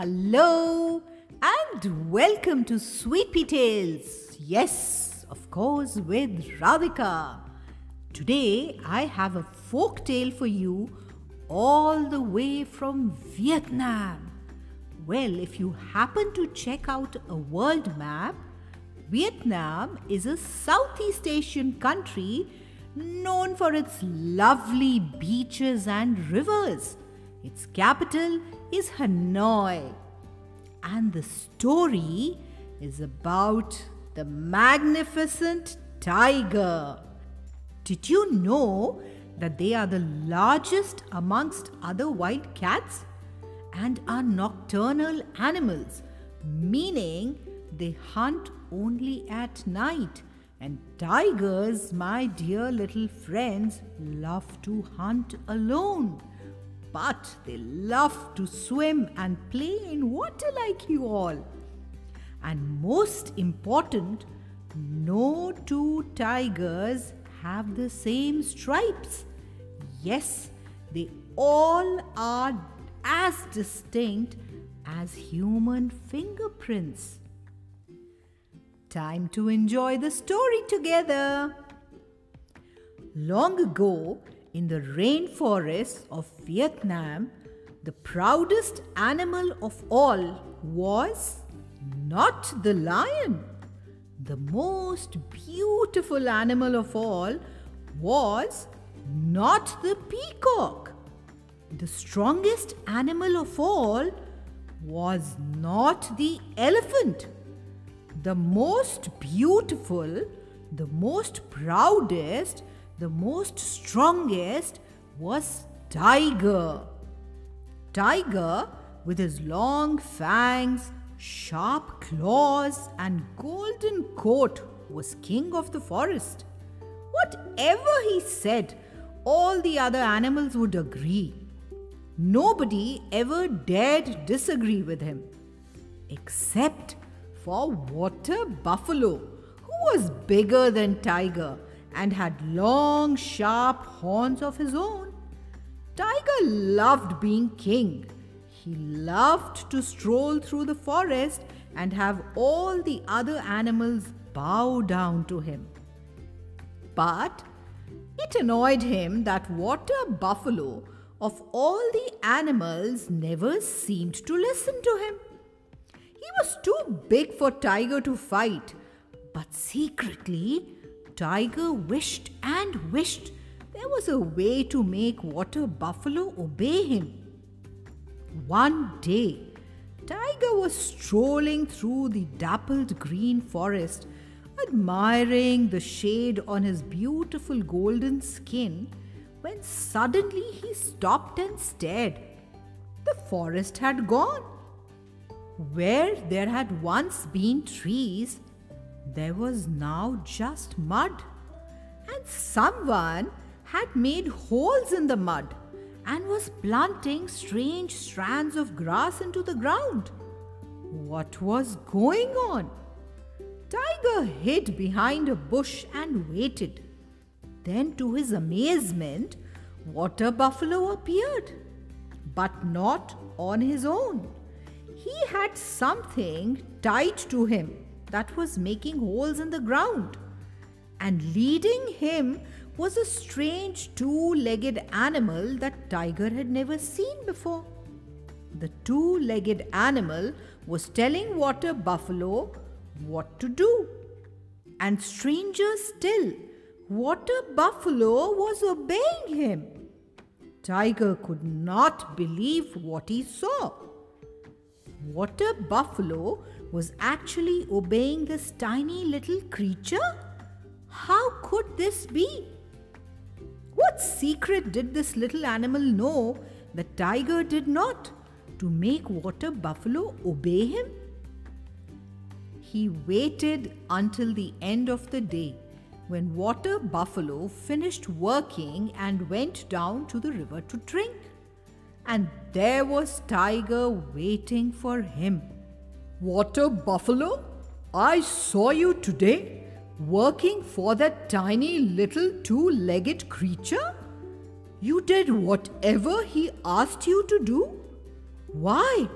Hello and welcome to Sweet Pea Tales. Yes, of course, with Radhika. Today I have a folk tale for you all the way from Vietnam. Well, if you happen to check out a world map, Vietnam is a Southeast Asian country known for its lovely beaches and rivers. Its capital is Hanoi. And the story is about the magnificent tiger. Did you know that they are the largest amongst other wild cats and are nocturnal animals, meaning they hunt only at night. And tigers, my dear little friends, love to hunt alone. But they love to swim and play in water like you all. And most important, no two tigers have the same stripes. Yes, they all are as distinct as human fingerprints. Time to enjoy the story together. Long ago, in the rainforests of Vietnam, the proudest animal of all was not the lion. The most beautiful animal of all was not the peacock. The strongest animal of all was not the elephant the most beautiful, the most proudest, the most strongest was Tiger. Tiger, with his long fangs, sharp claws, and golden coat, was king of the forest. Whatever he said, all the other animals would agree. Nobody ever dared disagree with him, except for Water Buffalo, who was bigger than Tiger and had long, sharp horns of his own. Tiger loved being king. He loved to stroll through the forest and have all the other animals bow down to him. But it annoyed him that Water Buffalo, of all the animals, never seemed to listen to him. He was too big for Tiger to fight, but secretly, Tiger wished and wished there was a way to make Water Buffalo obey him. One day, Tiger was strolling through the dappled green forest, admiring the shade on his beautiful golden skin, when suddenly he stopped and stared. The forest had gone. Where there had once been trees, there was now just mud. And someone had made holes in the mud and was planting strange strands of grass into the ground. What was going on? Tiger hid behind a bush and waited. Then, to his amazement, Water Buffalo appeared, but not on his own he had something tied to him that was making holes in the ground. And leading him was a strange two legged animal that Tiger had never seen before. The two legged animal was telling Water Buffalo what to do. And stranger still, Water Buffalo was obeying him. Tiger could not believe what he saw. Water Buffalo was actually obeying this tiny little creature? How could this be? What secret did this little animal know that Tiger did not to make Water Buffalo obey him? He waited until the end of the day when Water Buffalo finished working and went down to the river to drink and there was Tiger waiting for him. Water Buffalo, I saw you today working for that tiny little two legged creature. You did whatever he asked you to do? Why?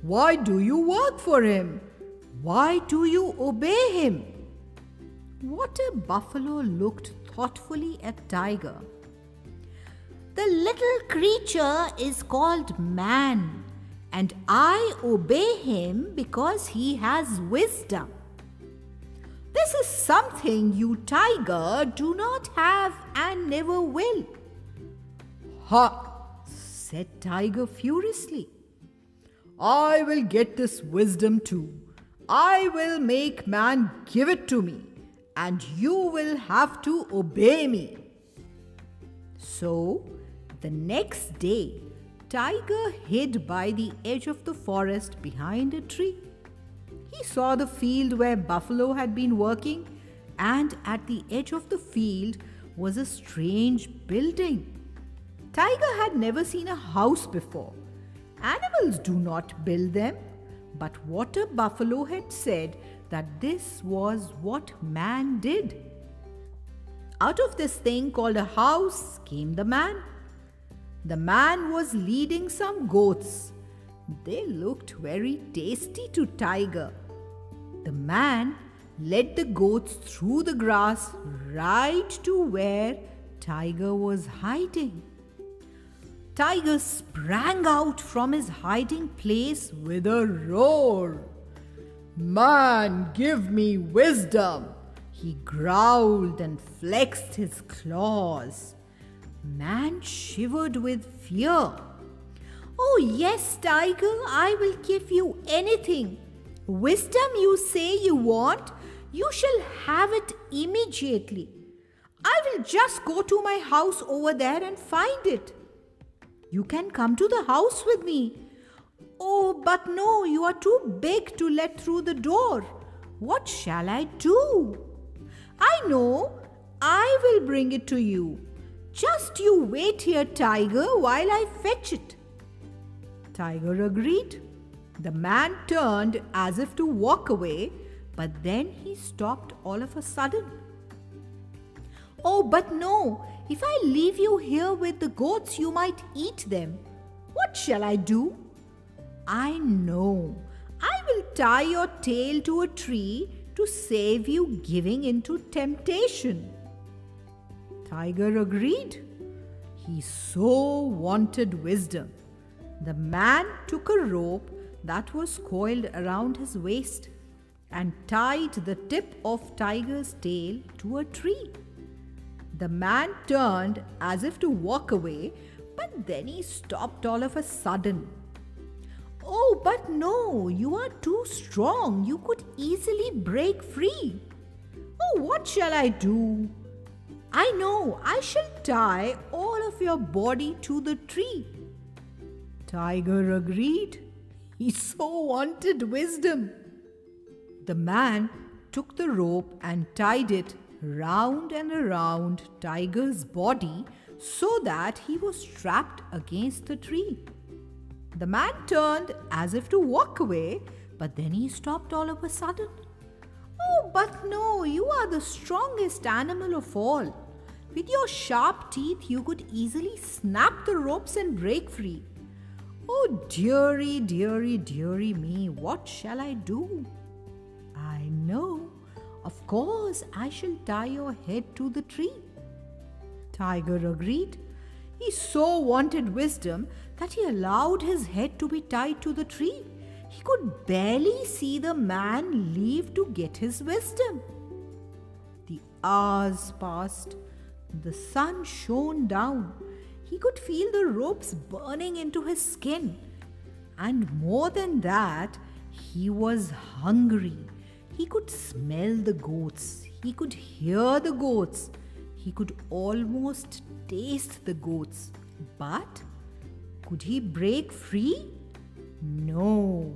Why do you work for him? Why do you obey him? Water Buffalo looked thoughtfully at Tiger. The little creature is called man, and I obey him because he has wisdom. This is something you, Tiger, do not have and never will. Ha! said Tiger furiously. I will get this wisdom too. I will make man give it to me, and you will have to obey me. So, the next day, Tiger hid by the edge of the forest behind a tree. He saw the field where Buffalo had been working, and at the edge of the field was a strange building. Tiger had never seen a house before. Animals do not build them, but Water Buffalo had said that this was what man did. Out of this thing called a house came the man. The man was leading some goats. They looked very tasty to Tiger. The man led the goats through the grass right to where Tiger was hiding. Tiger sprang out from his hiding place with a roar. Man, give me wisdom! He growled and flexed his claws. Man shivered with fear. Oh, yes, Tiger, I will give you anything. Wisdom you say you want, you shall have it immediately. I will just go to my house over there and find it. You can come to the house with me. Oh, but no, you are too big to let through the door. What shall I do? I know, I will bring it to you. Just you wait here, Tiger, while I fetch it. Tiger agreed. The man turned as if to walk away, but then he stopped all of a sudden. Oh, but no, if I leave you here with the goats, you might eat them. What shall I do? I know. I will tie your tail to a tree to save you giving into temptation. Tiger agreed. He so wanted wisdom. The man took a rope that was coiled around his waist and tied the tip of Tiger's tail to a tree. The man turned as if to walk away, but then he stopped all of a sudden. Oh, but no, you are too strong. You could easily break free. Oh, what shall I do? I know, I shall tie all of your body to the tree. Tiger agreed. He so wanted wisdom. The man took the rope and tied it round and around Tiger's body so that he was trapped against the tree. The man turned as if to walk away, but then he stopped all of a sudden. Oh, but no, you are the strongest animal of all. With your sharp teeth, you could easily snap the ropes and break free. Oh, dearie, dearie, dearie me, what shall I do? I know of course, I shall tie your head to the tree. Tiger agreed. He so wanted wisdom that he allowed his head to be tied to the tree. He could barely see the man leave to get his wisdom. The hours passed. The sun shone down. He could feel the ropes burning into his skin. And more than that, he was hungry. He could smell the goats. He could hear the goats. He could almost taste the goats. But could he break free? No.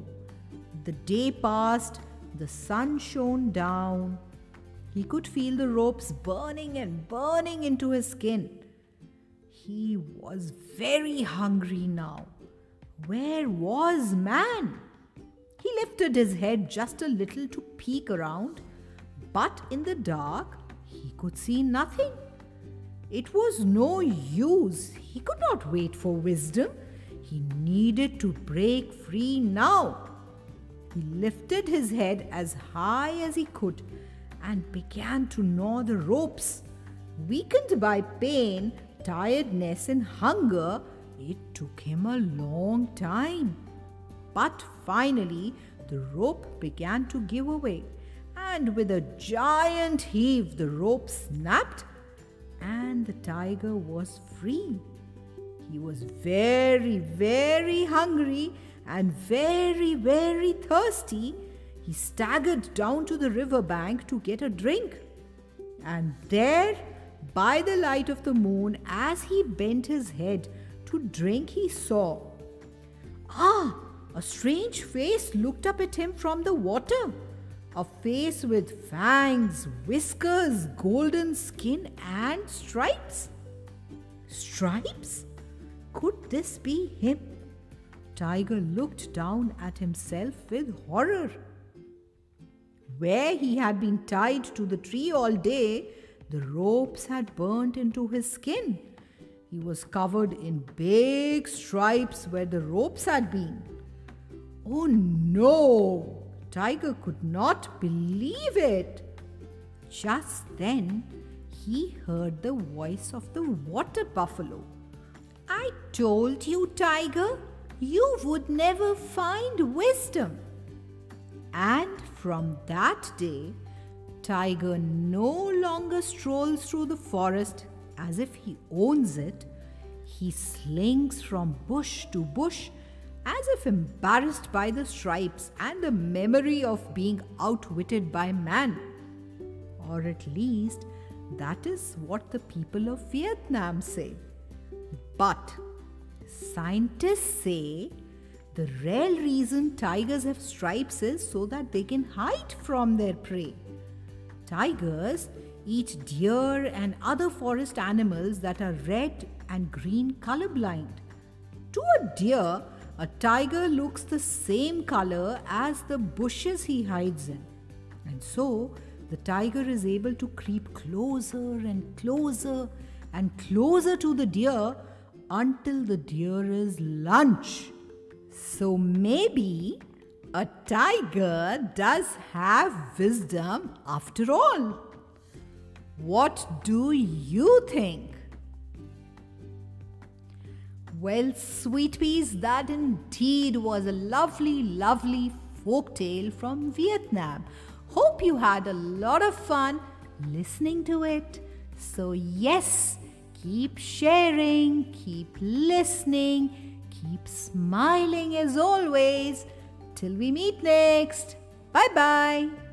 The day passed, the sun shone down. He could feel the ropes burning and burning into his skin. He was very hungry now. Where was man? He lifted his head just a little to peek around, but in the dark he could see nothing. It was no use. He could not wait for wisdom. He needed to break free now. He lifted his head as high as he could and began to gnaw the ropes. Weakened by pain, tiredness, and hunger, it took him a long time. But finally, the rope began to give away, and with a giant heave, the rope snapped, and the tiger was free. He was very, very hungry and very, very thirsty. He staggered down to the river bank to get a drink. And there, by the light of the moon, as he bent his head to drink, he saw Ah, a strange face looked up at him from the water. A face with fangs, whiskers, golden skin, and stripes. Stripes? Could this be him? Tiger looked down at himself with horror. Where he had been tied to the tree all day, the ropes had burnt into his skin. He was covered in big stripes where the ropes had been. Oh no! Tiger could not believe it. Just then, he heard the voice of the water buffalo. I told you, Tiger, you would never find wisdom. And from that day, Tiger no longer strolls through the forest as if he owns it. He slinks from bush to bush as if embarrassed by the stripes and the memory of being outwitted by man. Or at least, that is what the people of Vietnam say. But scientists say the real reason tigers have stripes is so that they can hide from their prey. Tigers eat deer and other forest animals that are red and green colorblind. To a deer, a tiger looks the same color as the bushes he hides in. And so, the tiger is able to creep closer and closer and closer to the deer until the deer is lunch. So maybe a tiger does have wisdom after all. What do you think? Well, sweet peas, that indeed was a lovely, lovely folk tale from Vietnam. Hope you had a lot of fun listening to it. So, yes, Keep sharing, keep listening, keep smiling as always. Till we meet next. Bye bye.